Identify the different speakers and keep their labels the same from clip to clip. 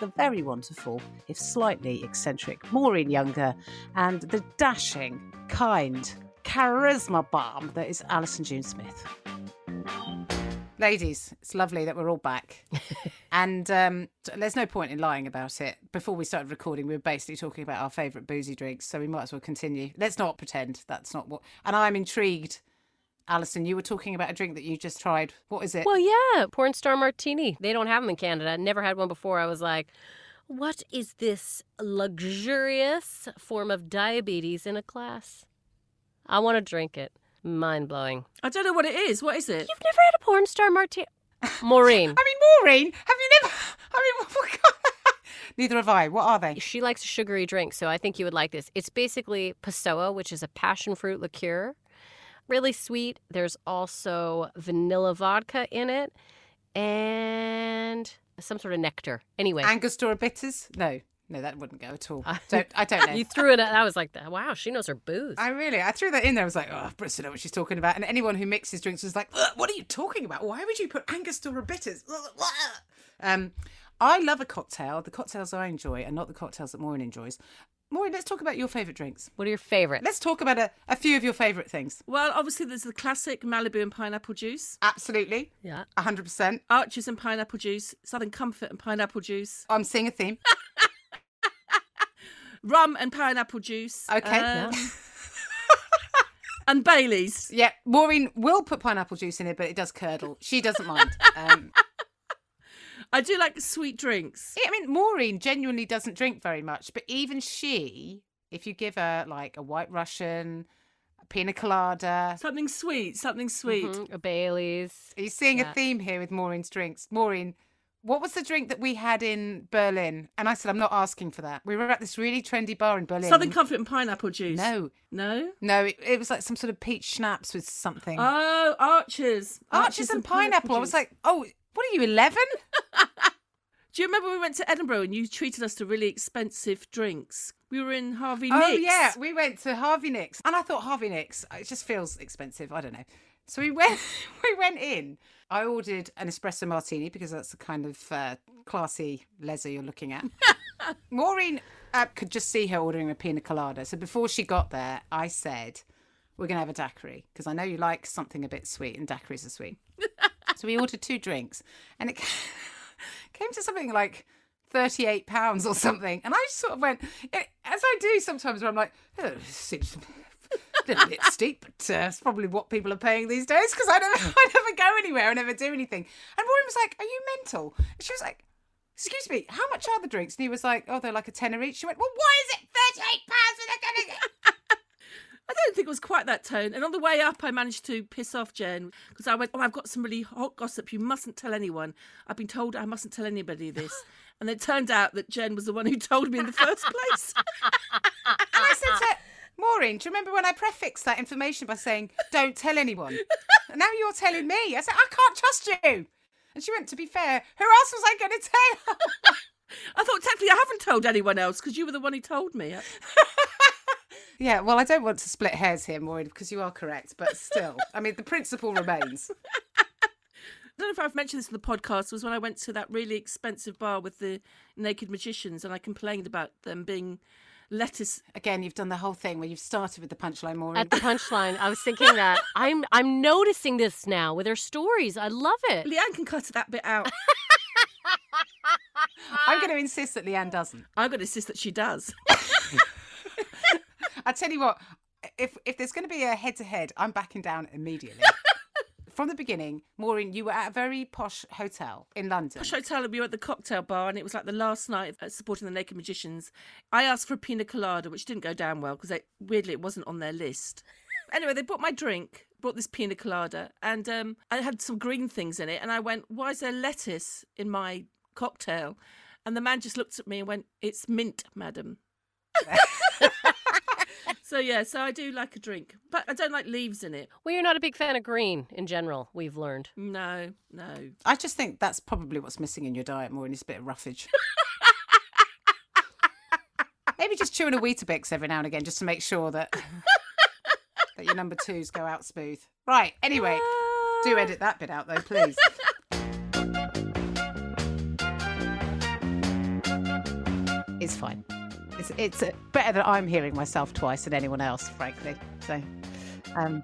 Speaker 1: the very wonderful, if slightly eccentric, Maureen Younger, and the dashing, kind, charisma bomb that is Alison June Smith. Ladies, it's lovely that we're all back. and um, there's no point in lying about it. Before we started recording, we were basically talking about our favourite boozy drinks, so we might as well continue. Let's not pretend that's not what. And I'm intrigued. Alison, you were talking about a drink that you just tried. What is it?
Speaker 2: Well, yeah, porn star martini. They don't have them in Canada. Never had one before. I was like, what is this luxurious form of diabetes in a glass? I want to drink it. Mind blowing.
Speaker 3: I don't know what it is. What is it?
Speaker 2: You've never had a porn star martini? Maureen.
Speaker 1: I mean, Maureen, have you never? I mean, what, neither have I. What are they?
Speaker 2: She likes a sugary drink, so I think you would like this. It's basically Passoa, which is a passion fruit liqueur. Really sweet. There's also vanilla vodka in it and some sort of nectar. Anyway,
Speaker 1: Angostura bitters? No, no, that wouldn't go at all. Don't, I don't know.
Speaker 2: you threw it. At, I was like, wow, she knows her booze.
Speaker 1: I really, I threw that in there. I was like, oh, Brister know what she's talking about. And anyone who mixes drinks was like, what are you talking about? Why would you put Angostura bitters? Um, I love a cocktail. The cocktails I enjoy are not the cocktails that Maureen enjoys. Maureen, let's talk about your favourite drinks.
Speaker 2: What are your favourites?
Speaker 1: Let's talk about a, a few of your favourite things.
Speaker 3: Well, obviously, there's the classic Malibu and pineapple juice,
Speaker 1: Absolutely.
Speaker 2: Yeah.
Speaker 1: 100%.
Speaker 3: Archers and pineapple juice, Southern Comfort and pineapple juice,
Speaker 1: I'm seeing a theme.
Speaker 3: rum and pineapple juice.
Speaker 1: Okay.
Speaker 3: um, and Bailey's.
Speaker 1: Yeah, Maureen will put pineapple juice in it, but it does curdle. She doesn't mind. Um,
Speaker 3: I do like sweet drinks.
Speaker 1: Yeah, I mean, Maureen genuinely doesn't drink very much, but even she, if you give her like a White Russian, a pina colada,
Speaker 3: Something sweet, something sweet.
Speaker 2: Mhm, a Bailey's.
Speaker 1: are you seeing
Speaker 2: Yeah.
Speaker 1: a theme here with Maureen's drinks? Maureen, what was the drink that we had in Berlin? And I said, I'm not asking for that. We were at this really trendy bar in Berlin.
Speaker 3: Southern Comfort and pineapple juice.
Speaker 1: No,
Speaker 3: No?
Speaker 1: no, it, it was like some sort of peach schnapps with something.
Speaker 3: Oh, Archers.
Speaker 1: Archers and pineapple. I was like, oh, what are you, 11?
Speaker 3: Do you remember we went to Edinburgh and you treated us to really expensive drinks? We were in Harvey
Speaker 1: Oh
Speaker 3: Nicks.
Speaker 1: yeah, we went to Harvey Nicks, and I thought Harvey Nicks. It just feels expensive. I don't know. So we went. we went in. I ordered an espresso martini because that's the kind of uh, classy leather you're looking at. Maureen uh, could just see her ordering a pina colada. So before she got there, I said, "We're gonna have a daiquiri because I know you like something a bit sweet, and daiquiris are sweet." So we ordered two drinks, and it came to something like. 38 pounds or something. And i just sort of went as i do sometimes where i'm like oh, seems a little bit steep but uh, it's probably what people are paying these days because I never, I never go anywhere I never do anything. And Maureen was like are you mental? And she was like excuse me how much are the drinks? And he was like oh they're like a tenner each. She went well why is it 38 pounds for the
Speaker 3: I don't think it was quite that tone. And on the way up, I managed to piss off Jen because I went, Oh, I've got some really hot gossip. You mustn't tell anyone. I've been told I mustn't tell anybody this. And it turned out that Jen was the one who told me in the first place.
Speaker 1: and I said to her, Maureen, do you remember when I prefixed that information by saying, don't tell anyone? and now you're telling me. I said, I can't trust you. And she went, to be fair, who else was I going to tell?
Speaker 3: I thought technically I haven't told anyone else because you were the one who told me.
Speaker 1: Yeah, well, I don't want to split hairs here, Maureen, because you are correct. But still, I mean, the principle remains.
Speaker 3: I don't know if I've mentioned this in the podcast. Was when I went to that really expensive bar with the naked magicians, and I complained about them being lettuce.
Speaker 1: Again, you've done the whole thing where you've started with the punchline, Maureen.
Speaker 2: At the punchline, I was thinking that I'm I'm noticing this now with her stories. I love it.
Speaker 3: Leanne can cut that bit out.
Speaker 1: I'm going to insist that Leanne doesn't.
Speaker 3: I'm going to insist that she does.
Speaker 1: I tell you what, if if there's going to be a head to head, I'm backing down immediately. From the beginning, Maureen, you were at a very posh hotel in London.
Speaker 3: Posh hotel, and we were at the cocktail bar, and it was like the last night of supporting the Naked Magicians. I asked for a pina colada, which didn't go down well because weirdly it wasn't on their list. Anyway, they brought my drink, brought this pina colada, and um, I had some green things in it. And I went, "Why is there lettuce in my cocktail?" And the man just looked at me and went, "It's mint, madam." so yeah, so I do like a drink, but I don't like leaves in it.
Speaker 2: Well, you're not a big fan of green in general. We've learned.
Speaker 3: No, no.
Speaker 1: I just think that's probably what's missing in your diet, Maureen, is a bit of roughage. Maybe just chewing a Weetabix every now and again, just to make sure that that your number twos go out smooth. Right. Anyway, do ah. edit that bit out though, please. it's fine. It's it's better that I'm hearing myself twice than anyone else, frankly. So, um.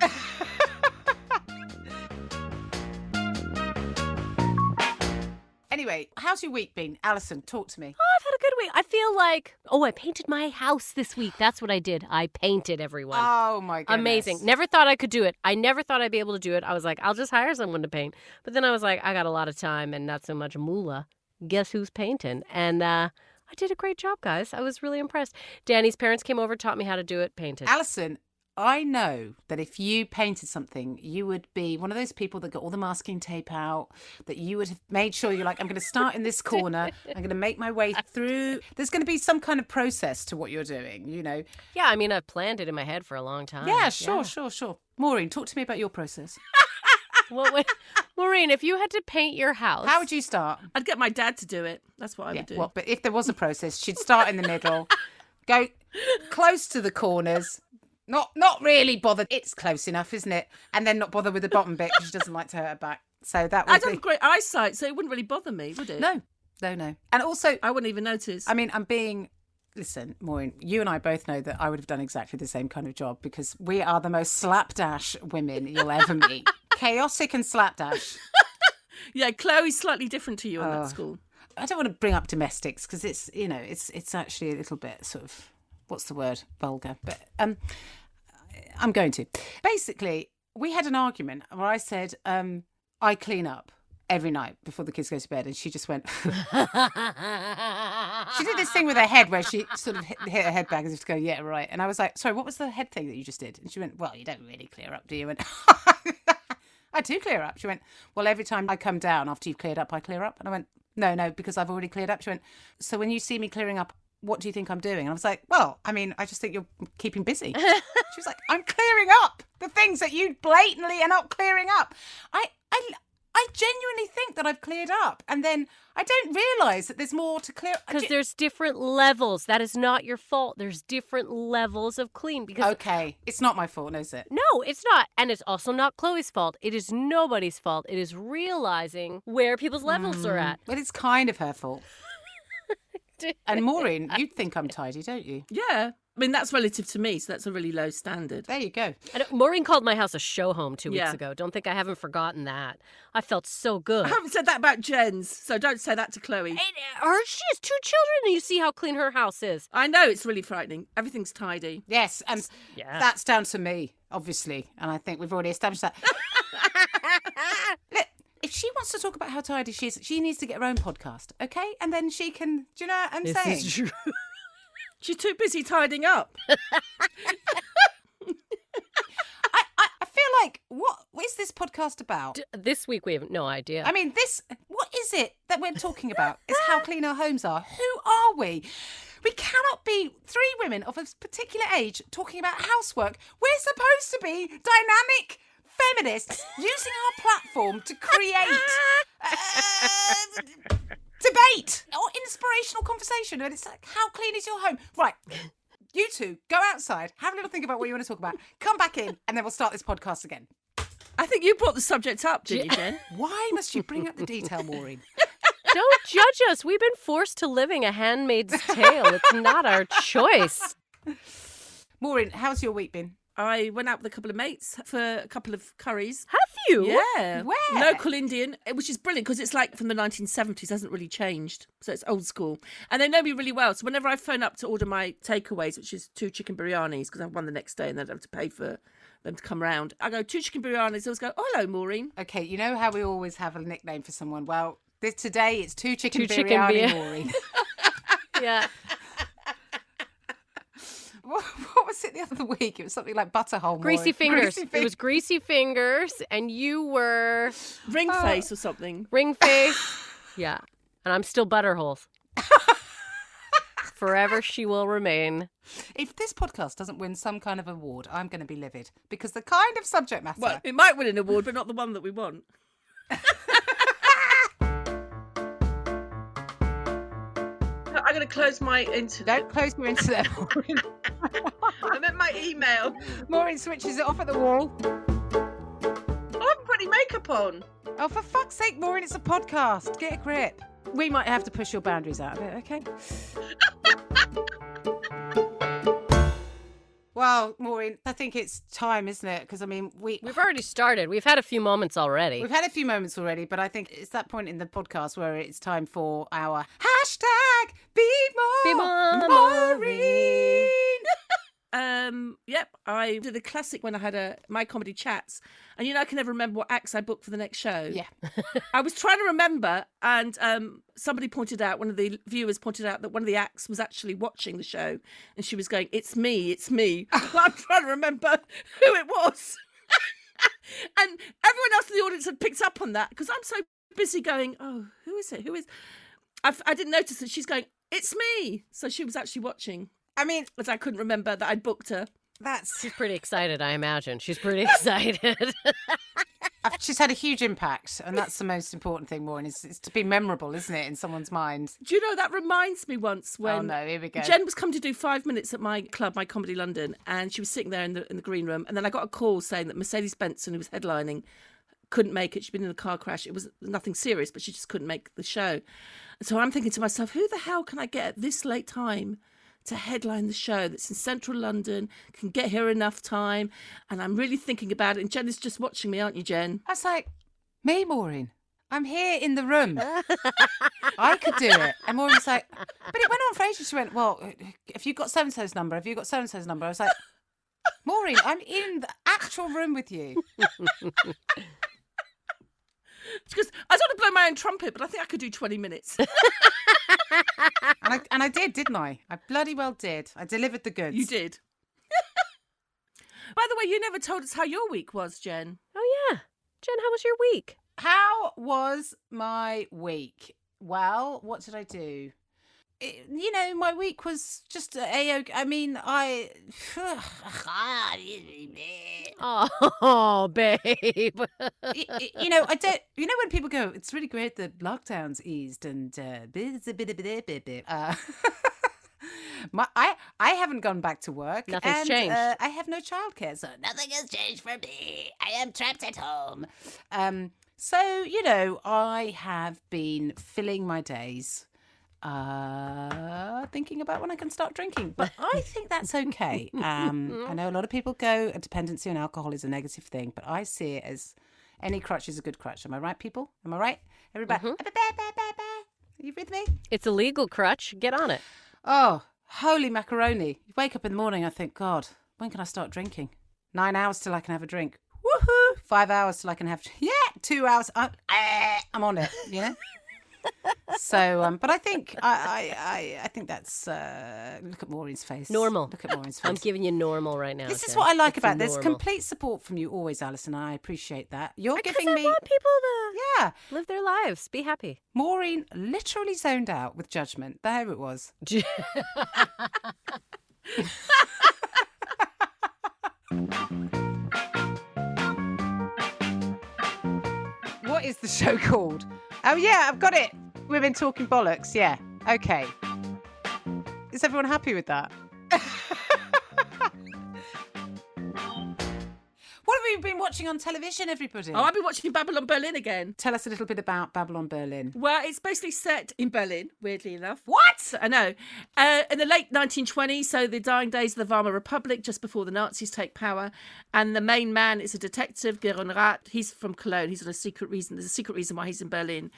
Speaker 1: anyway, how's your week been, Alison? Talk to me.
Speaker 2: Oh, I've had a good week. I feel like oh, I painted my house this week. That's what I did. I painted everyone.
Speaker 1: Oh my goodness!
Speaker 2: Amazing. Never thought I could do it. I never thought I'd be able to do it. I was like, I'll just hire someone to paint. But then I was like, I got a lot of time and not so much moolah. Guess who's painting? And uh, I did a great job, guys. I was really impressed. Danny's parents came over, taught me how to do it, painted.
Speaker 1: Allison, I know that if you painted something, you would be one of those people that got all the masking tape out, that you would have made sure you're like, I'm going to start in this corner, I'm going to make my way through. There's going to be some kind of process to what you're doing, you know?
Speaker 2: yeah, I mean, I've planned it in my head for a long time.
Speaker 1: Yeah, sure, sure, sure. Maureen, talk to me about your process.
Speaker 2: Well, wait, Maureen, if you had to paint your house,
Speaker 1: How would you start?
Speaker 3: I'd get my dad to do it. That's what I
Speaker 1: Yeah,
Speaker 3: would do.
Speaker 1: well, but if there was a process, she'd start in the middle, go close to the corners, not not really bother. It's close enough, isn't it? And then not bother with the bottom bit because she doesn't like to hurt her back. So that
Speaker 3: I
Speaker 1: would
Speaker 3: don't
Speaker 1: be
Speaker 3: have great eyesight, so it wouldn't really bother me, would it?
Speaker 1: no, no, no. And also,
Speaker 3: I wouldn't even notice.
Speaker 1: I mean, I'm being. Listen, Maureen, you and I both know that I would have done exactly the same kind of job because we are the most slapdash women you'll ever meet. Chaotic and slapdash.
Speaker 3: yeah, Chloe's slightly different to you in
Speaker 1: Oh.
Speaker 3: that school.
Speaker 1: I don't want to bring up domestics because it's you know it's it's actually a little bit sort of what's the word vulgar, but um, I'm going to. Basically, we had an argument where I said um, I clean up every night before the kids go to bed, and she just went. she did this thing with her head where she sort of hit, hit her head back as if to go, yeah, right. And I was like, sorry, what was the head thing that you just did? And she went, well, you don't really clear up, do you? And I do clear up. She went, well, every time I come down after you've cleared up, I clear up. And I went, no, no, because I've already cleared up. She went, so when you see me clearing up, what do you think I'm doing? And I was like, well, I mean, I just think you're keeping busy. she was like, I'm clearing up the things that you blatantly are not clearing up. I, I, I genuinely think that I've cleared up, and then I don't realise that there's more to clear.
Speaker 2: Because there's different levels. That is not your fault. There's different levels of clean. Because
Speaker 1: okay, it's not my fault, is it?
Speaker 2: No, it's not. And it's also not Chloe's fault. It is nobody's fault. It is realizing where people's levels are hmm. at.
Speaker 1: But it's kind of her fault. and Maureen, you'd think I'm tidy, don't you?
Speaker 3: Yeah. I mean, that's relative to me, so that's a really low standard.
Speaker 1: There you go.
Speaker 2: And Maureen called my house a show home two weeks
Speaker 3: Yeah.
Speaker 2: ago. Don't think I haven't forgotten that. I felt so good.
Speaker 3: I haven't said that about Jen's, so don't say that to Chloe.
Speaker 2: And uh, her, she has two children, and you see how clean her house is.
Speaker 3: I know it's really frightening. Everything's tidy.
Speaker 1: Yes, and
Speaker 2: Yeah.
Speaker 1: that's down to me, obviously. And I think we've already established that. Look, if she wants to talk about how tidy she is, she needs to get her own podcast, okay? And then she can. Do you know what I'm
Speaker 2: This
Speaker 1: saying?
Speaker 2: is true.
Speaker 3: She's too busy tidying up.
Speaker 1: I, I, I feel like what what is this podcast about?
Speaker 2: D- This week we have no idea.
Speaker 1: I mean, this. What is it that we're talking about? Is how clean our homes are. Who are we? We cannot be three women of a particular age talking about housework. We're supposed to be dynamic feminists using our platform to create uh, debate or inspirational conversation. And it's like, how clean is your home? Right. You two, go outside, have a little think about what you want to talk about, come back in, and then we'll start this podcast again.
Speaker 3: I think you brought the subject up, didn't you, Jen?
Speaker 1: Why must you bring up the detail, Maureen?
Speaker 2: Don't judge us. We've been forced to living a handmaid's tale. It's not our choice.
Speaker 1: Maureen, how's your week been?
Speaker 3: I went out with a couple of mates for a couple of curries.
Speaker 2: Have you?
Speaker 3: Yeah.
Speaker 1: Where?
Speaker 3: Local Indian, eh, which is brilliant because it's like from the 1970s, hasn't really changed. So it's old school. And they know me really well. So whenever I phone up to order my takeaways, which is two chicken biryanis, because I have one the next day and then I have to pay for them to come round, I go, two chicken biryanis. They always go, oh, hello, Maureen.
Speaker 1: Okay, you know how we always have a nickname for someone? Well, this, today it's two chicken
Speaker 2: Two chicken
Speaker 1: biryani, Maureen.
Speaker 2: Yeah.
Speaker 1: what, what was it the other week? It was something like butterhole.
Speaker 2: Greasy
Speaker 1: Maureen.
Speaker 2: fingers.
Speaker 1: Greasy
Speaker 2: It was greasy fingers, and you were
Speaker 3: Ring
Speaker 1: Oh.
Speaker 3: face or something.
Speaker 2: ring face. Yeah. And I'm still butterholes. Forever she will remain.
Speaker 1: If this podcast doesn't win some kind of award, I'm going to be livid because the kind of subject matter.
Speaker 3: Well, it might win an award, but not the one that we want. I'm going to close my internet.
Speaker 1: don't close your internet.
Speaker 3: I'm at my email.
Speaker 1: Maureen switches it off at the wall.
Speaker 3: Oh, I haven't put any makeup on.
Speaker 1: Oh, for fuck's sake, Maureen, it's a podcast. Get a grip. We might have to push your boundaries out of it, okay? well, Maureen, I think it's time, isn't it? Because, I mean, we,
Speaker 2: We've already started. We've had a few moments already.
Speaker 1: We've had a few moments already, but I think it's that point in the podcast where it's time for our hashtag Be More,
Speaker 2: Be more
Speaker 1: Maureen.
Speaker 3: Um, yep, I did a classic when I had a my comedy chats, and you know I can never remember what acts I booked for the next show.
Speaker 1: Yeah.
Speaker 3: I was trying to remember, and um, somebody pointed out, one of the viewers pointed out that one of the acts was actually watching the show, and she was going, "It's me, it's me." I'm trying to remember who it was, and everyone else in the audience had picked up on that because I'm so busy going, "Oh, who is it? Who is?" I, I didn't notice that she's going, "It's me," so she was actually watching,
Speaker 1: I mean,
Speaker 3: as I couldn't remember that I'd booked her.
Speaker 1: that's
Speaker 2: She's pretty excited, I imagine. She's pretty excited.
Speaker 1: She's had a huge impact, and that's the most important thing, Maureen, is, is to be memorable, isn't it, in someone's mind?
Speaker 3: Do you know that reminds me once oh, when
Speaker 1: oh no, here we go.
Speaker 3: Jen was coming to do five minutes at my club, my Comedy London, and she was sitting there in the in the green room, and then I got a call saying that Mercedes Benson, who was headlining, couldn't make it. She'd been in a car crash. It was nothing serious, but she just couldn't make the show. So I'm thinking to myself, who the hell can I get at this late time? To headline the show that's in central London, can get here enough time. And I'm really thinking about it. And Jen is just watching me, aren't you, Jen?
Speaker 1: I was like, me, Maureen. I'm here in the room. I could do it. And Maureen was like, but it went on for ages. She went, well, have you got so and so's number? Have you got so and so's number? I was like, Maureen, I'm in the actual room with you.
Speaker 3: She goes, I don't want to blow my own trumpet, but I think I could do 20 minutes.
Speaker 1: And I, and I did, didn't I? I bloody well did. I delivered the goods.
Speaker 3: you did. By the way, you never told us how your week was, Jen.
Speaker 2: oh, yeah. Jen, how was your week?
Speaker 1: How was my week? Well, what did I do? It, you know, my week was just a. I mean, I.
Speaker 2: Oh, babe.
Speaker 1: y- y- you know, I don't. You know, when people go, it's really great that lockdown's eased and uh, bit- bit- bit- bit- bit- bit," uh, my, I I haven't gone back to work.
Speaker 2: Nothing's
Speaker 1: and,
Speaker 2: changed.
Speaker 1: Uh, I have no childcare, so nothing has changed for me. I am trapped at home. Um. So you know, I have been filling my days. Uh, thinking about when I can start drinking, but I think that's okay. Um, I know a lot of people go a dependency on alcohol is a negative thing, but I see it as any crutch is a good crutch. Am I right, people? Am I right? Everybody, Are you with me?
Speaker 2: it's a legal crutch. Get on it.
Speaker 1: Oh, holy macaroni! You wake up in the morning, I think, God, when can I start drinking? Nine hours till I can have a drink. Woohoo! Five hours till I can have. Yeah, two hours. I'm, I'm on it. You know. So, um, but I think I, I, I, think that's uh, look at Maureen's face.
Speaker 2: Normal.
Speaker 1: Look at Maureen's face.
Speaker 2: I'm giving you normal right now.
Speaker 1: This is what I like
Speaker 2: It's
Speaker 1: about this.
Speaker 2: normal.
Speaker 1: Complete support from you always, Alison. I appreciate that. You're
Speaker 2: Because
Speaker 1: giving
Speaker 2: I
Speaker 1: me.
Speaker 2: want people to
Speaker 1: Yeah.
Speaker 2: live their lives, be happy.
Speaker 1: Maureen literally zoned out with judgment. There it was. What is the show called? Oh, yeah, I've got it. Women Talking Bollocks. Yeah. Okay. Is everyone happy with that? Have you been watching on television, everybody?
Speaker 3: Oh, I've been watching Babylon Berlin again.
Speaker 1: Tell us a little bit about Babylon Berlin.
Speaker 3: Well, it's basically set in Berlin, weirdly enough.
Speaker 1: What?
Speaker 3: I know. Uh, in the late 1920s, so the dying days of the Weimar Republic, just before the Nazis take power. And the main man is a detective, Gereon Rath. He's from Cologne. He's on a secret reason. There's a secret reason why he's in Berlin.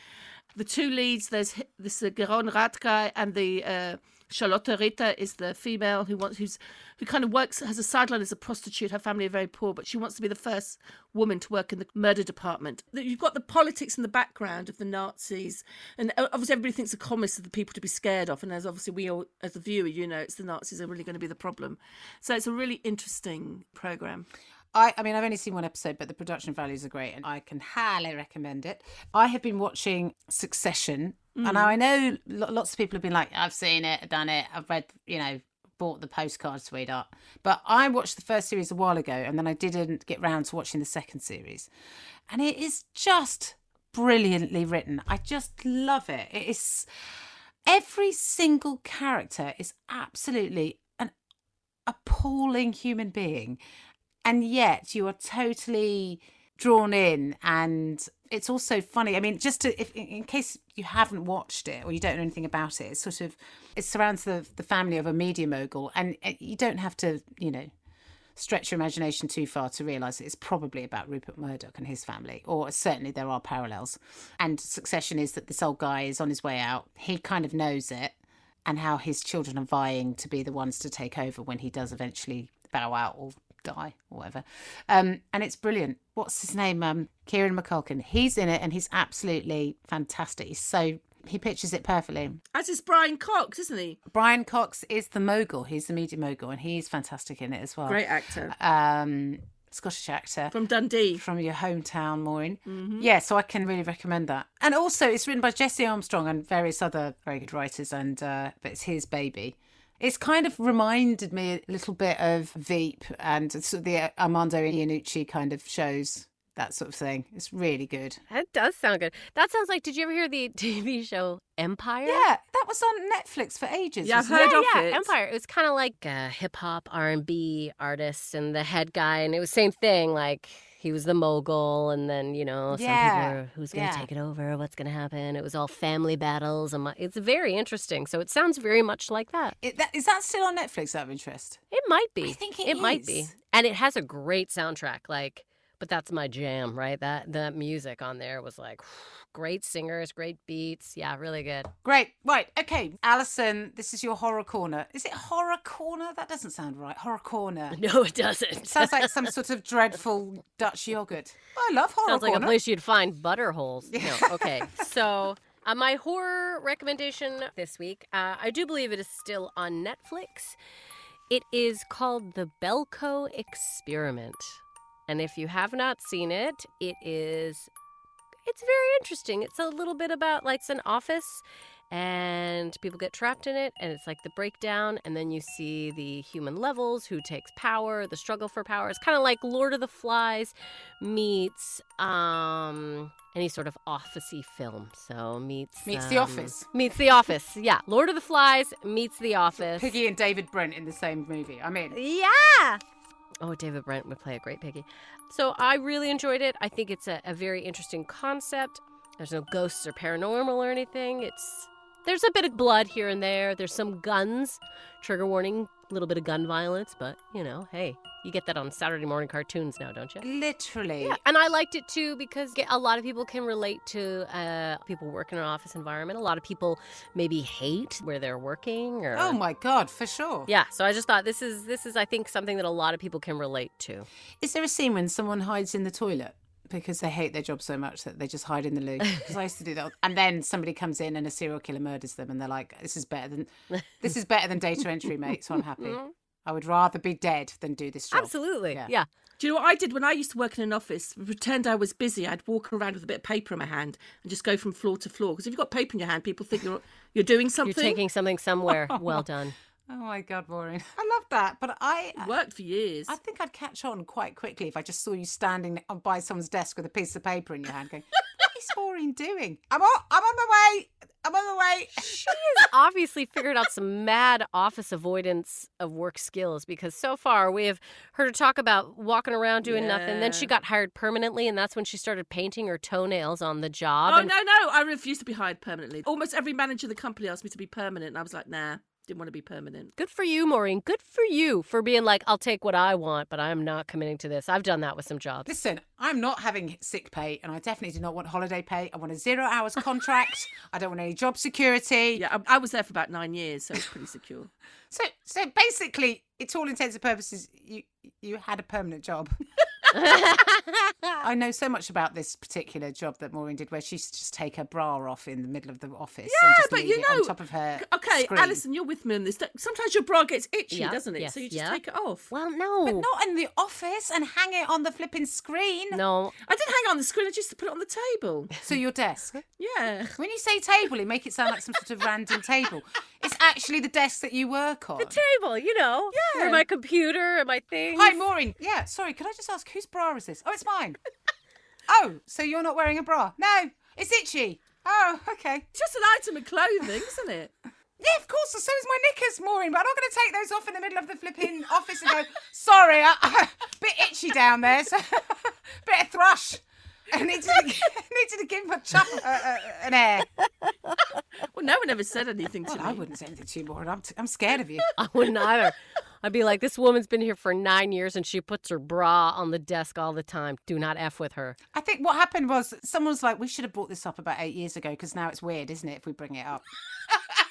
Speaker 3: The two leads, there's this uh, Gereon Rath guy and the uh, Charlotte Ritter is the female who wants who's who kind of works has a sideline as a prostitute. Her family are very poor, but she wants to be the first woman to work in the murder department. You've got the politics in the background of the Nazis, and uh, obviously everybody thinks the communists are the people to be scared of, and as obviously we all, as the viewer, you know, it's the Nazis are really going to be the problem. So it's a really interesting program.
Speaker 1: I, I mean, I've only seen one episode, but the production values are great, and I can highly recommend it. I have been watching Succession, and mm. I know lots of people have been like, "I've seen it, done it, I've read, you know, bought the postcard, sweetheart." But I watched the first series a while ago, and then I didn't get round to watching the second series, and it is just brilliantly written. I just love it. It is every single character is absolutely an appalling human being and yet you are totally drawn in and it's also funny i mean just to if in case you haven't watched it or you don't know anything about it it's sort of it surrounds the the family of a media mogul and uh, you don't have to you know stretch your imagination too far to realize it's probably about Rupert Murdoch and his family, or certainly there are parallels. And Succession is that this old guy is on his way out. He kind of knows it, and how his children are vying to be the ones to take over when he does eventually bow out or die or whatever. Um, and it's brilliant. What's his name? Um, Kieran McCulkin. He's in it, and he's absolutely fantastic. He's so he pictures it perfectly.
Speaker 3: As is Brian Cox, isn't he?
Speaker 1: Brian Cox is the mogul. He's the media mogul, and he's fantastic in it as well.
Speaker 3: Great actor
Speaker 1: Um, Scottish actor
Speaker 3: from Dundee.
Speaker 1: from your hometown, Maureen.
Speaker 3: Mm-hmm.
Speaker 1: Yeah, so I can really recommend that. And also, it's written by Jesse Armstrong and various other very good writers, and uh, but it's his baby. It's kind of reminded me a little bit of Veep and sort of the uh, Armando Iannucci kind of shows, that sort of thing. It's really good.
Speaker 2: That does sound good. That sounds like. Did you ever hear the TV show Empire?
Speaker 1: Yeah, that was on Netflix for ages.
Speaker 3: Yeah, I've heard
Speaker 2: yeah,
Speaker 3: of
Speaker 2: yeah,
Speaker 3: it.
Speaker 2: Empire. It was kind of like a hip hop R and B artist and the head guy, and it was same thing. Like he was the mogul, and then you know some
Speaker 1: Yeah,
Speaker 2: people are who's going to
Speaker 1: yeah.
Speaker 2: take it over, what's going to happen. It was all family battles, and it's very interesting. So it sounds very much like that.
Speaker 1: It, that, is that still on Netflix out of interest?
Speaker 2: It might be.
Speaker 1: I think it
Speaker 2: might be, and it has a great soundtrack. Like, but that's my jam, right? That the music on there was like great singers, great beats. Yeah, really good.
Speaker 1: Great. Right. Okay. Allison, this is your horror corner. Is it horror corner? That doesn't sound right. Horror corner.
Speaker 2: No, it doesn't.
Speaker 1: Sounds like some sort of dreadful Dutch yogurt. I love horror
Speaker 2: Sounds like
Speaker 1: corner.
Speaker 2: a place you'd find butter holes. No, okay. So, uh, my horror recommendation this week, uh, I do believe it is still on Netflix. It is called The Belko Experiment. And if you have not seen it, it is it's very interesting. It's a little bit about like it's an office and people get trapped in it and it's like the breakdown and then you see the human levels who takes power the struggle for power it's kind of like lord of the flies meets um any sort of officey film so meets
Speaker 1: Meets The
Speaker 2: um,
Speaker 1: Office.
Speaker 2: meets the office yeah lord of the flies meets the office
Speaker 1: Piggy and David Brent in the same movie. I mean,
Speaker 2: yeah. Oh, David Brent would play a great piggy. So I really enjoyed it. I think it's a, a very interesting concept. There's no ghosts or paranormal or anything. It's there's a bit of blood here and there. There's some guns. Trigger warning, a little bit of gun violence, but you know, hey, you get that on Saturday morning cartoons now, don't you?
Speaker 1: literally.
Speaker 2: Yeah, and I liked it too because a lot of people can relate to uh, people work in an office environment. A lot of people maybe hate where they're working. Or...
Speaker 1: Oh my god, for sure.
Speaker 2: Yeah, so I just thought this is this is I think something that a lot of people can relate to.
Speaker 1: Is there a scene when someone hides in the toilet? Because they hate their job so much that they just hide in the loo. Because I used to do that, and then somebody comes in and a serial killer murders them, and they're like, "This is better than this is better than data entry, mate." So I'm happy. Mm-hmm. I would rather be dead than do this job.
Speaker 2: Absolutely.
Speaker 1: Yeah.
Speaker 2: yeah.
Speaker 3: Do you know what I did when I used to work in an office? Pretend I was busy. I'd walk around with a bit of paper in my hand and just go from floor to floor. Because if you've got paper in your hand, people think you're you're doing something.
Speaker 2: You're taking something somewhere. Well done.
Speaker 1: Oh my god, Maureen! I love that, but I
Speaker 3: It worked for years.
Speaker 1: I think I'd catch on quite quickly if I just saw you standing by someone's desk with a piece of paper in your hand, going, "What is Maureen doing? I'm on, I'm on my way. I'm on my way."
Speaker 2: She has obviously figured out some mad office avoidance of work skills because so far we have heard her talk about walking around doing nothing. Then she got hired permanently, and that's when she started painting her toenails on the job.
Speaker 3: Oh
Speaker 2: and-
Speaker 3: no, no! I refused to be hired permanently. Almost every manager in the company asked me to be permanent, and I was like, nah, didn't want to be permanent.
Speaker 2: Good for you, Maureen. Good for you for being like, I'll take what I want, but I'm not committing to this. I've done that with some jobs.
Speaker 1: Listen, I'm not having sick pay, and I definitely do not want holiday pay. I want a zero hours contract. I don't want any job security.
Speaker 3: Yeah, I, I was there for about nine years, so it's pretty secure.
Speaker 1: So, so basically, it's all intents and purposes. You you had a permanent job. I know so much about this particular job that Maureen did, where she used to just take her bra off in the middle of the office
Speaker 3: Yeah,
Speaker 1: and just
Speaker 3: but
Speaker 1: leave
Speaker 3: you
Speaker 1: it
Speaker 3: know,
Speaker 1: on top of her.
Speaker 3: Okay,
Speaker 1: screen.
Speaker 3: Alison, you're with me on this. Sometimes your bra gets itchy,
Speaker 2: Yeah,
Speaker 3: doesn't it?
Speaker 2: yes,
Speaker 3: so you just
Speaker 2: yeah.
Speaker 3: take it off.
Speaker 2: well, no.
Speaker 1: But not in the office and hang it on the flipping screen.
Speaker 2: no.
Speaker 3: I didn't hang it on the screen. I just put it on the table.
Speaker 1: So your desk.
Speaker 3: Yeah.
Speaker 1: When you say table, you make it sound like some sort of random table. It's actually the desk that you work on.
Speaker 2: The table, you know.
Speaker 3: Yeah.
Speaker 2: Where my computer and my things.
Speaker 1: Hi, Maureen. Yeah, sorry, could I just ask whose bra is this? Oh, it's mine. oh, so you're not wearing a bra? No, it's itchy. Oh, okay.
Speaker 3: It's just an item of clothing, isn't it?
Speaker 1: Yeah, of course. So is my knickers, Maureen. But I'm not going to take those off in the middle of the flipping office and go, sorry, I, uh, I, bit itchy down there. So, bit of thrush. I needed to, needed to give my chop uh, uh, an air.
Speaker 3: Well, no one ever said anything to
Speaker 1: Well,
Speaker 3: me.
Speaker 1: I wouldn't say anything to you, Maureen. I'm, t- I'm scared of you.
Speaker 2: I wouldn't either. I'd be like, this woman's been here for nine years and she puts her bra on the desk all the time. Do not F with her.
Speaker 1: I think what happened was someone was like, we should have brought this up about eight years ago because now it's weird, isn't it, if we bring it up?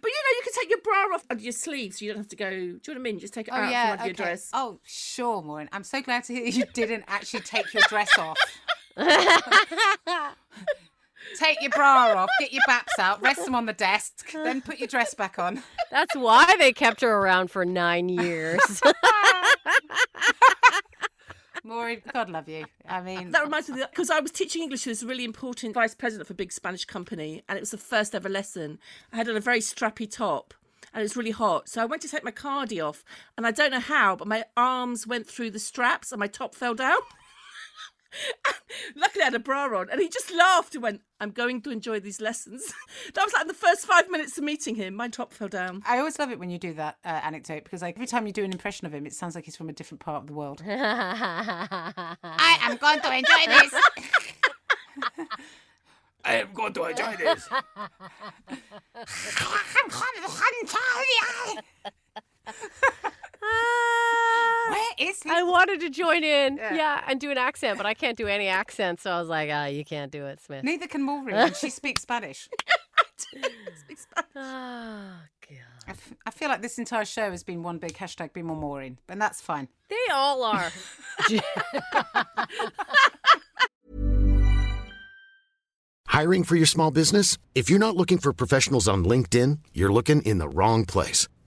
Speaker 3: But you know, you can take your bra off under your sleeve, so you don't have to go. Do you know what I mean? Just take it oh, out from under your dress.
Speaker 1: Oh, sure, Maureen. I'm so glad to hear you didn't actually take your dress off. take your bra off, get your baps out, rest them on the desk, then put your dress back on.
Speaker 2: That's why they kept her around for nine years.
Speaker 1: God love you. I mean,
Speaker 3: That reminds me because I was teaching English to this really important vice president of a big Spanish company, and it was the first ever lesson. I had on a very strappy top, and it was really hot. So I went to take my cardi off, and I don't know how, but my arms went through the straps, and my top fell down. Luckily, I had a bra on, and he just laughed and went, "I'm going to enjoy these lessons." that was like the first five minutes of meeting him. My top fell down.
Speaker 1: I always love it when you do that uh, anecdote because, like, every time you do an impression of him, it sounds like he's from a different part of the world. I am going to enjoy this. I am going to enjoy this. Where is he?
Speaker 2: I wanted to join in, yeah. and do an accent, but I can't do any accent. So I was like, ah, you can't do it, Smith.
Speaker 1: Neither can Maureen. and She speaks Spanish.
Speaker 2: Oh, God.
Speaker 1: I, f- I feel like this entire show has been one big hashtag be more Maureen, and that's fine.
Speaker 2: They all are.
Speaker 4: Hiring for your small business? If you're not looking for professionals on LinkedIn, you're looking in the wrong place.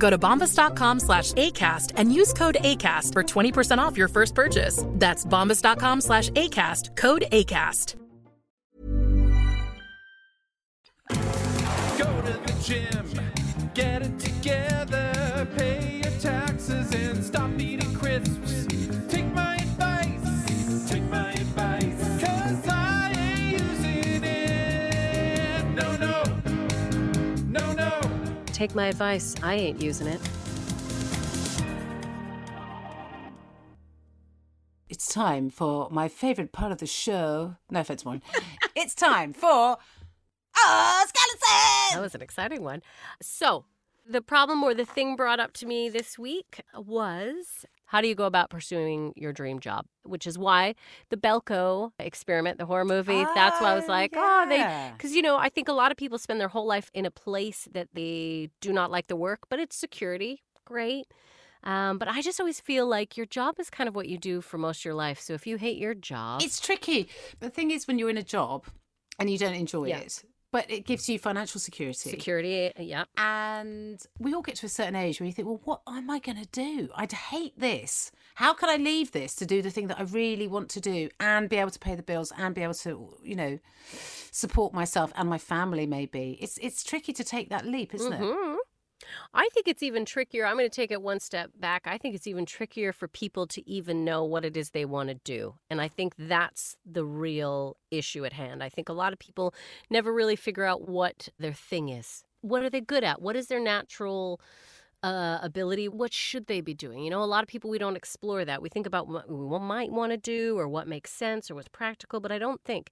Speaker 5: Go to bombas.com slash ACAST and use code ACAST for 20% off your first purchase. That's bombas.com slash ACAST, code ACAST.
Speaker 6: Go to the gym, get it together, pay Take my advice. I ain't using it.
Speaker 1: It's time for my favourite part of the show. No offence, Maureen. it's time for Oh, skeleton!
Speaker 2: That was an exciting one. So, the problem or the thing brought up to me this week was how do you go about pursuing your dream job? Which is why the Belko experiment, the horror movie, that's why I was
Speaker 1: Ah,
Speaker 2: like, oh, they, because, you know, I think a lot of people spend their whole life in a place that they do not like the work, but it's security. Great. Um, but I just always feel like your job is kind of what you do for most of your life. So if you hate your job,
Speaker 1: It's tricky. The thing is, when you're in a job and you don't enjoy
Speaker 2: Yeah.
Speaker 1: it, but it gives you financial security.
Speaker 2: security, yeah.
Speaker 1: And we all get to a certain age where you think, well, what am I going to do? I'd hate this. How can I leave this to do the thing that I really want to do and be able to pay the bills and be able to, you know, support myself and my family? Maybe it's it's tricky to take that leap, isn't it?
Speaker 2: Mm-hmm. I think it's even trickier. I'm going to take it one step back. I think it's even trickier for people to even know what it is they want to do. And I think that's the real issue at hand. I think a lot of people never really figure out what their thing is. What are they good at? What is their natural uh, ability? What should they be doing? You know, a lot of people, we don't explore that. We think about what we might want to do or what makes sense or what's practical, but I don't think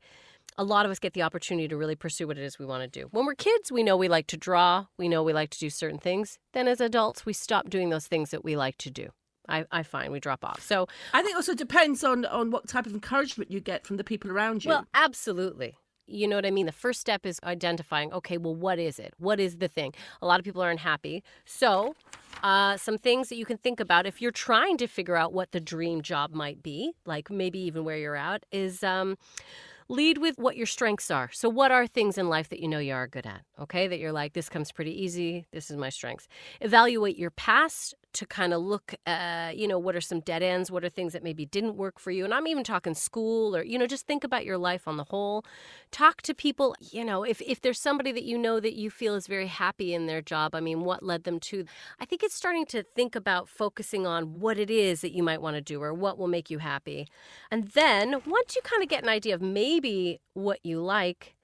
Speaker 2: a lot of us get the opportunity to really pursue what it is we want to do. When we're kids, we know we like to draw, we know we like to do certain things. Then as adults, we stop doing those things that we like to do. I, I find we drop off. So,
Speaker 3: I think also depends on on what type of encouragement you get from the people around you.
Speaker 2: well, absolutely. You know what I mean? The first step is identifying, okay, well, what is it? What is the thing? A lot of people are unhappy. So, uh, some things that you can think about if you're trying to figure out what the dream job might be, like maybe even where you're at, is um, lead with what your strengths are. So, what are things in life that you know you are good at? Okay, that you're like, this comes pretty easy. This is my strengths. Evaluate your past to kind of look, uh, you know, what are some dead ends? What are things that maybe didn't work for you? And I'm even talking school or, you know, just think about your life on the whole. Talk to people, you know, if, if there's somebody that you know that you feel is very happy in their job, I mean, what led them to? I think it's starting to think about focusing on what it is that you might want to do or what will make you happy. And then once you kind of get an idea of maybe what you like,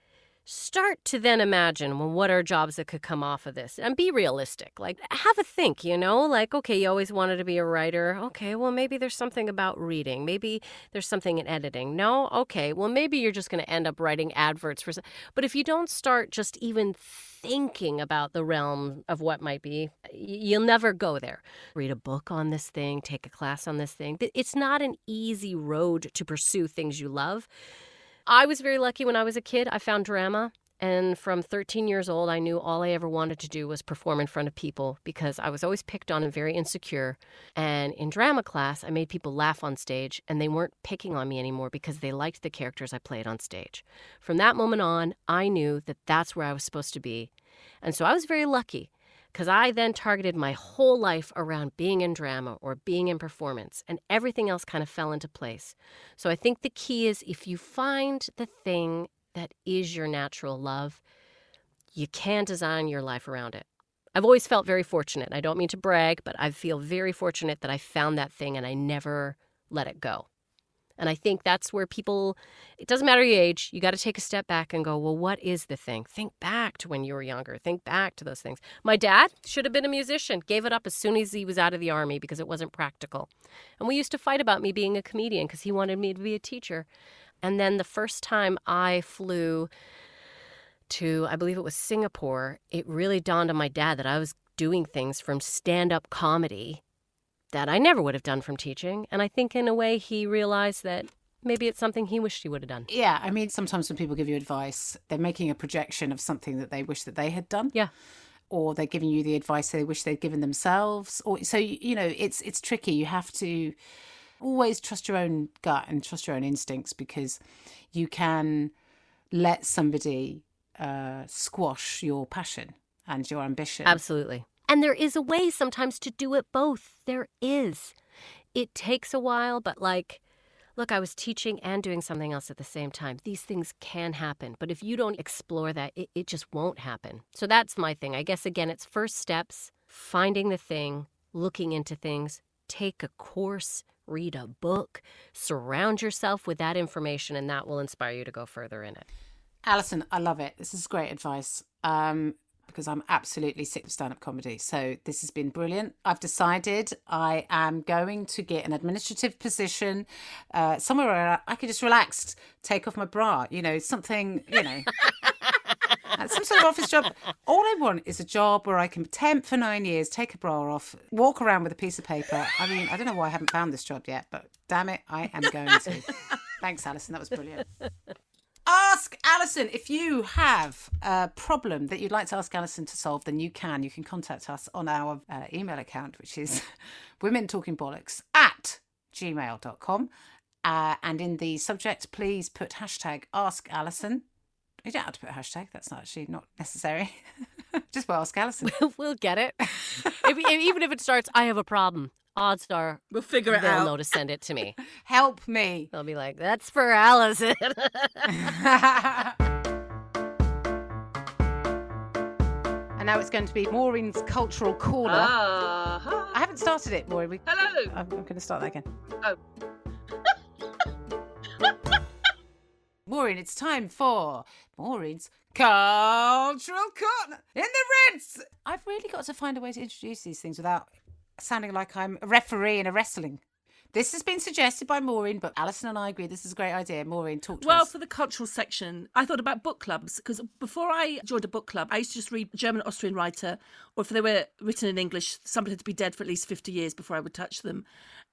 Speaker 2: start to then imagine well what are jobs that could come off of this? And be realistic. Like have a think you know? Like okay you always wanted to be a writer. Okay well maybe there's something about reading. Maybe there's something in editing. No? Okay well maybe you're just going to end up writing adverts for but if you don't start just even thinking about the realm of what might be you'll never go there. Read a book on this thing take a class on this thing. It's not an easy road to pursue things you love I was very lucky when I was a kid. I found drama. And from 13 years old, I knew all I ever wanted to do was perform in front of people because I was always picked on and very insecure. And in drama class, I made people laugh on stage, and they weren't picking on me anymore because they liked the characters I played on stage. From that moment on, I knew that that's where I was supposed to be. And so I was very lucky because I then targeted my whole life around being in drama or being in performance, and everything else kind of fell into place. So I think the key is if you find the thing that is your natural love, you can design your life around it. I've always felt very fortunate. I don't mean to brag, but I feel very fortunate that I found that thing and I never let it go. And I think that's where people, it doesn't matter your age, you got to take a step back and go, well, what is the thing? Think back to when you were younger. Think back to those things. My dad should have been a musician, gave it up as soon as he was out of the army because it wasn't practical. And we used to fight about me being a comedian because he wanted me to be a teacher. And then the first time I flew to, I believe it was Singapore, it really dawned on my dad that I was doing things from stand up comedy that I never would have done from teaching. And I think in a way he realized that maybe it's something he wished he would have done.
Speaker 1: Yeah, I mean, sometimes when people give you advice, they're making a projection of something that they wish that they had done.
Speaker 2: Yeah.
Speaker 1: Or they're giving you the advice they wish they'd given themselves. Or so you know, it's it's tricky. You have to always trust your own gut and trust your own instincts because you can let somebody uh, squash your passion and your ambition.
Speaker 2: Absolutely. And there is a way sometimes to do it both. There is. It takes a while, but like, look, I was teaching and doing something else at the same time. These things can happen, but if you don't explore that, it, it just won't happen. So that's my thing. I guess, again, it's first steps, finding the thing, looking into things, take a course, read a book, surround yourself with that information, and that will inspire you to go further in it.
Speaker 1: Allison, I love it. This is great advice. Um, because I'm absolutely sick of stand up comedy. So this has been brilliant. I've decided I am going to get an administrative position uh, somewhere where I can just relax, take off my bra, you know, something, you know. uh, Some sort of office job. All I want is a job where I can temp for nine years, take a bra off, walk around with a piece of paper. I mean, I don't know why I haven't found this job yet, but damn it, I am going to. Thanks, Alison. That was brilliant. Ask Alison. If you have a problem that you'd like to ask Alison to solve, then you can. You can contact us on our uh, email account, which is women talking bollocks at gmail.com. Uh, and in the subject, please put hashtag ask Alison. You don't have to put a hashtag, that's not actually not necessary. Just ask Alison.
Speaker 2: we'll get it. if, if- even if it starts, I have a problem, odds are
Speaker 3: We'll figure it out.
Speaker 2: they'll know to send it to me.
Speaker 1: Help me.
Speaker 2: They'll be like, that's for Allison.
Speaker 1: and now it's going to be Maureen's cultural corner.
Speaker 3: Ah.
Speaker 1: I haven't started it, Maureen. We-
Speaker 3: Hello.
Speaker 1: I'm, I'm going to start that again.
Speaker 3: Oh.
Speaker 1: Maureen, it's time for Maureen's cultural corner in the Ritz. I've really got to find a way to introduce these things without sounding like I'm a referee in a wrestling. This has been suggested by Maureen, but Alison and I agree this is a great idea. Maureen, talk to
Speaker 3: Well,
Speaker 1: us.
Speaker 3: for the cultural section, I thought about book clubs because before I joined a book club, I used to just read German Austrian writer, or if they were written in English, somebody had to be dead for at least 50 years before I would touch them.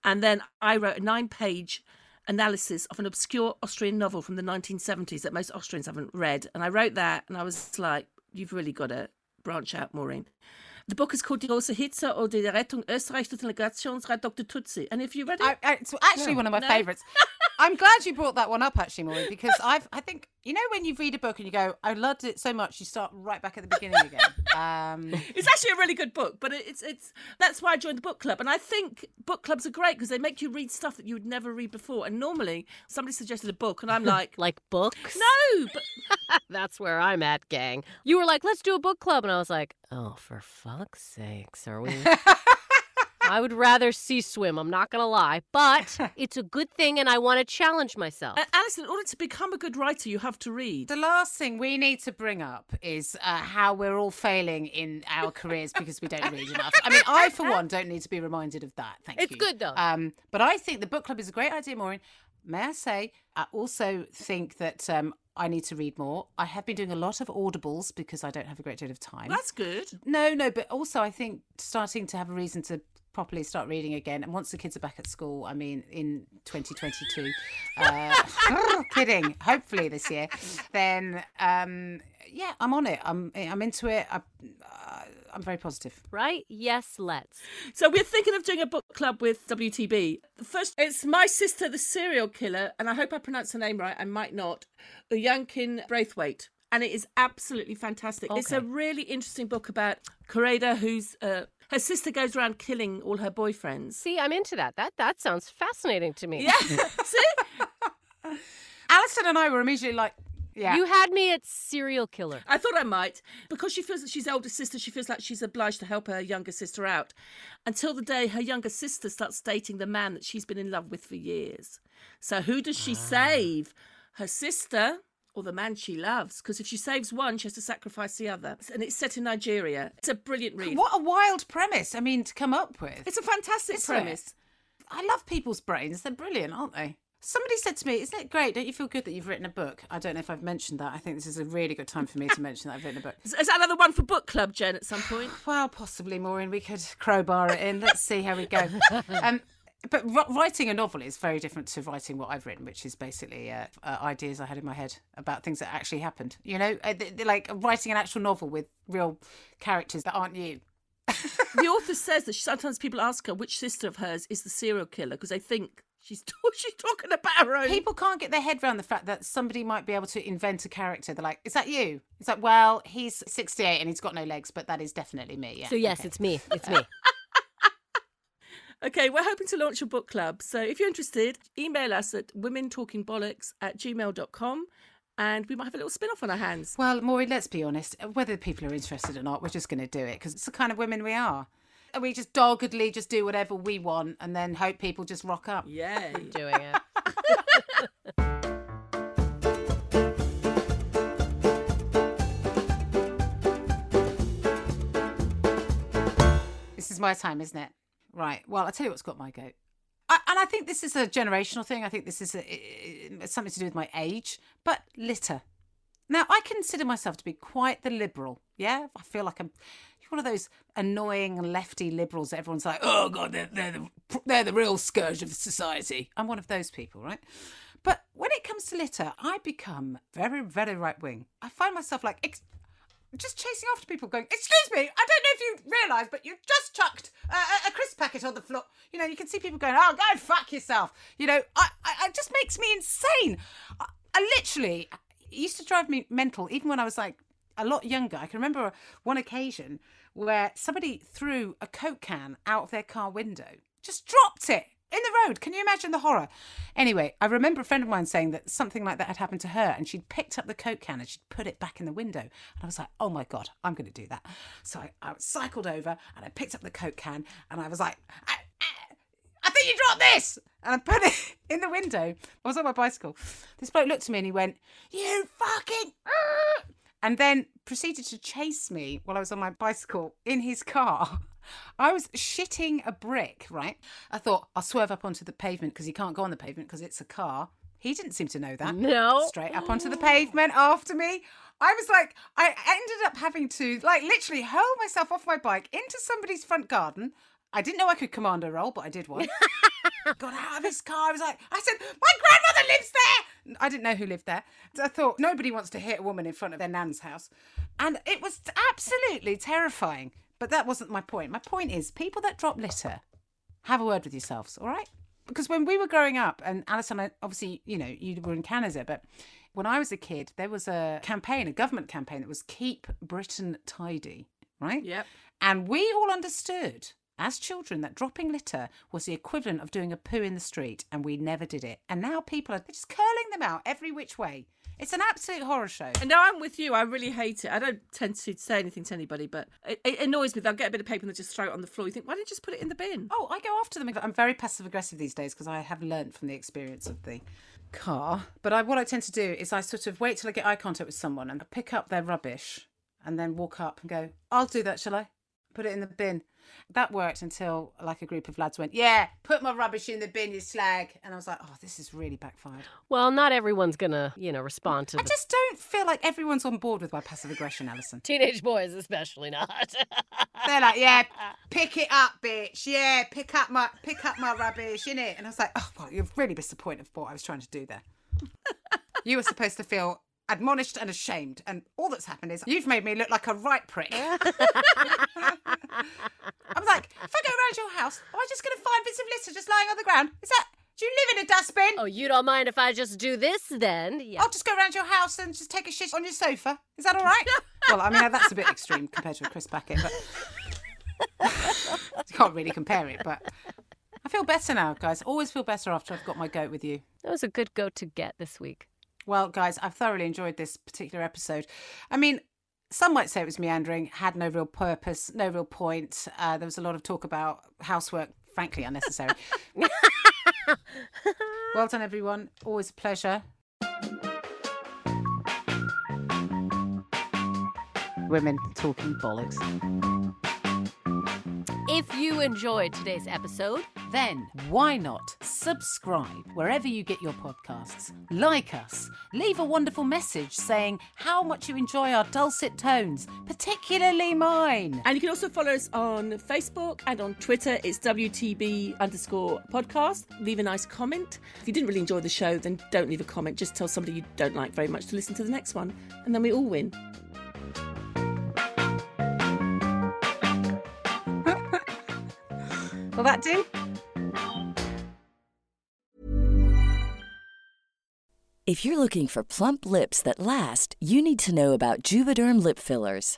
Speaker 3: And then I wrote a nine page analysis of an obscure Austrian novel from the 1970s that most Austrians haven't read. And I wrote that, and I was like, you've really got to branch out, Maureen. The book is called Die große Hitze oder die Rettung Österreichs durch den Legationsrat Dr. Tuzzi. And if you read it,
Speaker 1: I, I, it's actually
Speaker 3: No.
Speaker 1: one of my
Speaker 3: No?
Speaker 1: favourites. I'm glad you brought that one up, actually, Maureen, because I've, I think, you know, when you read a book and you go, I loved it so much, you start right back at the beginning again. Um,
Speaker 3: It's actually a really good book, but it's it's that's why I joined the book club, and I think book clubs are great because they make you read stuff that you would never read before. And normally, somebody suggested a book, and I'm like,
Speaker 2: like books?
Speaker 3: no, but
Speaker 2: That's where I'm at, gang. You were like, let's do a book club. And I was like, oh, for fuck's sakes, are we? I would rather sea swim, I'm not going to lie. But it's a good thing, and I want to challenge myself.
Speaker 3: uh, Alison, in order to become a good writer, you have to read.
Speaker 1: The last thing we need to bring up is uh, how we're all failing in our careers because we don't read enough. I mean, I, for one, don't need to be reminded of that. Thank
Speaker 2: It's
Speaker 1: you.
Speaker 2: It's good, though.
Speaker 1: Um, but I think the book club is a great idea, Maureen. May I say, I also think that um, I need to read more. I have been doing a lot of audibles because I don't have a great deal of time.
Speaker 3: That's good.
Speaker 1: No, no, but also I think starting to have a reason to properly start reading again. And once the kids are back at school, I mean, in 2022, uh, kidding, hopefully this year, then um, yeah, I'm on it. I'm I'm into it. I, uh, I'm very positive.
Speaker 2: right? Yes, let's.
Speaker 3: So we're thinking of doing a book club with WTB. The first, it's my sister, the serial killer, and I hope I pronounce her name right. I might not. Oyinkan Braithwaite. And it is absolutely fantastic. It's a really interesting book about Korede, who's uh, her sister goes around killing all her boyfriends.
Speaker 2: See, I'm into that. That that sounds fascinating to me.
Speaker 3: Yeah, see,
Speaker 1: Alison and I were immediately like, Yeah.
Speaker 2: You had me at serial killer.
Speaker 3: I thought I might. Because she feels that she's older sister, she feels like she's obliged to help her younger sister out. Until the day her younger sister starts dating the man that she's been in love with for years. So who does she ah. save? Her sister or the man she loves? Because if she saves one, she has to sacrifice the other. And it's set in Nigeria. It's a brilliant read.
Speaker 1: What a wild premise. I mean, to come up with.
Speaker 3: It's a fantastic
Speaker 1: Isn't it?
Speaker 3: premise.
Speaker 1: I love people's brains. They're brilliant, aren't they? Somebody said to me, Isn't it great? Don't you feel good that you've written a book? I don't know if I've mentioned that. I think this is a really good time for me to mention that I've written a book.
Speaker 3: Is is that another one for book club, Jen, at some point?
Speaker 1: Well, possibly, Maureen. We could crowbar it in. Let's see how we go. Um, but writing a novel is very different to writing what I've written, which is basically uh, uh, ideas I had in my head about things that actually happened. You know, uh, th- th- like writing an actual novel with real characters that aren't you.
Speaker 3: the author says that sometimes people ask her which sister of hers is the serial killer because they think she's she's talking about her own.
Speaker 1: People can't get their head around the fact that somebody might be able to invent a character. They're like, "Is that you?" It's like, "Well, he's 68 and he's got no legs, but that is definitely me." Yeah.
Speaker 2: So yes,
Speaker 1: okay.
Speaker 2: it's me. It's me.
Speaker 3: Okay, we're hoping to launch a book club. So if you're interested, email us at womentalkingbollocks at gmail.com and we might have a little spin off on our hands.
Speaker 1: Well, Maureen, let's be honest. Whether people are interested or not, we're just going to do it because it's the kind of women we are. And we just doggedly just do whatever we want and then hope people just rock up.
Speaker 3: Yeah,
Speaker 2: Doing it.
Speaker 1: This is my time, isn't it? Right. Well, I'll tell you what's got my goat. I, and I think this is a generational thing. I think this is a, something to do with my age, but litter. Now, I consider myself to be quite the liberal. Yeah, I feel like I'm one of those annoying lefty liberals that everyone's like, oh god, they're, they're the they're the real scourge of society. I'm one of those people, right? But when it comes to litter, I become very, very right wing. I find myself like just chasing after people, going, "Excuse me, I don't know if you realise, but you just chucked a, a, crisp packet on the floor." You know, you can see people going, "Oh, go fuck yourself." You know, I, I it just makes me insane. I, I literally it used to drive me mental, even when I was like a lot younger. I can remember one occasion where somebody threw a coke can out of their car window, just dropped it in the road. Can you imagine the horror? Anyway, I remember a friend of mine saying that something like that had happened to her and she'd picked up the coke can and she'd put it back in the window. And I was like, oh my God, I'm going to do that. So I, I cycled over and I picked up the coke can and I was like, I, I, I think you dropped this. And I put it in the window. I was on my bicycle. This bloke looked at me and he went, you fucking... And then proceeded to chase me while I was on my bicycle in his car. I was shitting a brick, right? I thought I'll swerve up onto the pavement because he can't go on the pavement because it's a car. He didn't seem to know that.
Speaker 2: No.
Speaker 1: Straight up onto the pavement after me. I was like, I ended up having to, like, literally hurl myself off my bike into somebody's front garden. I didn't know I could command a roll, but I did one. Got out of his car. I was like, I said, my grandmother lives there. I didn't know who lived there. I thought nobody wants to hit a woman in front of their nan's house. And it was absolutely terrifying. But that wasn't my point. My point is people that drop litter, have a word with yourselves, all right? Because when we were growing up, and Alison, obviously, you know, you were in Canada, but when I was a kid, there was a campaign, a government campaign that was Keep Britain Tidy, right?
Speaker 3: Yep.
Speaker 1: And we all understood as children that dropping litter was the equivalent of doing a poo in the street, and we never did it. And now people are just curling them out every which way. It's an absolute horror show.
Speaker 3: And now I'm with you. I really hate it. I don't tend to say anything to anybody, but it, it annoys me. They'll get a bit of paper and they just throw it on the floor. You think, why don't you just put it in the bin?
Speaker 1: Oh, I go after them. I'm very passive aggressive these days because I have learnt from the experience of the car. But I, what I tend to do is I sort of wait till I get eye contact with someone and I pick up their rubbish and then walk up and go, I'll do that, shall I? Put it in the bin. That worked until like a group of lads went, Yeah, put my rubbish in the bin, you slag. And I was like, Oh, this is really backfired.
Speaker 2: Well, not everyone's gonna, you know, respond to
Speaker 1: I
Speaker 2: the
Speaker 1: just don't feel like everyone's on board with my passive aggression, Alison.
Speaker 2: teenage boys, especially not.
Speaker 1: They're like, yeah, pick it up, bitch. Yeah, pick up my pick up my rubbish, innit? And I was like, oh, well, you're really disappointed with what I was trying to do there. you were supposed to feel admonished and ashamed, and all that's happened is you've made me look like a right prick. I was like, if I go around your house, am I just going to find bits of litter just lying on the ground? Is that? Do you live in a dustbin?
Speaker 2: oh, you don't mind if I just do this then? Yeah.
Speaker 1: I'll just go around your house and just take a shit on your sofa. Is that all right? well, I mean, that's a bit extreme compared to a crisp packet, but you can't really compare it. But I feel better now, guys. Always feel better after I've got my goat with you.
Speaker 2: That was a good goat to get this week.
Speaker 1: Well, guys, I've thoroughly enjoyed this particular episode. I mean, some might say it was meandering, had no real purpose, no real point. Uh, there was a lot of talk about housework, frankly unnecessary. well done, everyone. Always a pleasure. Women talking bollocks.
Speaker 2: If you enjoyed today's episode,
Speaker 1: Then why not subscribe wherever you get your podcasts? Like us, leave a wonderful message saying how much you enjoy our dulcet tones, particularly mine.
Speaker 3: And you can also follow us on Facebook and on Twitter. It's WTB underscore podcast. Leave a nice comment. If you didn't really enjoy the show, then don't leave a comment. Just tell somebody you don't like very much to listen to the next one. And then we all win.
Speaker 1: Will that do?
Speaker 7: If you're looking for plump lips that last, you need to know about Juvederm lip fillers.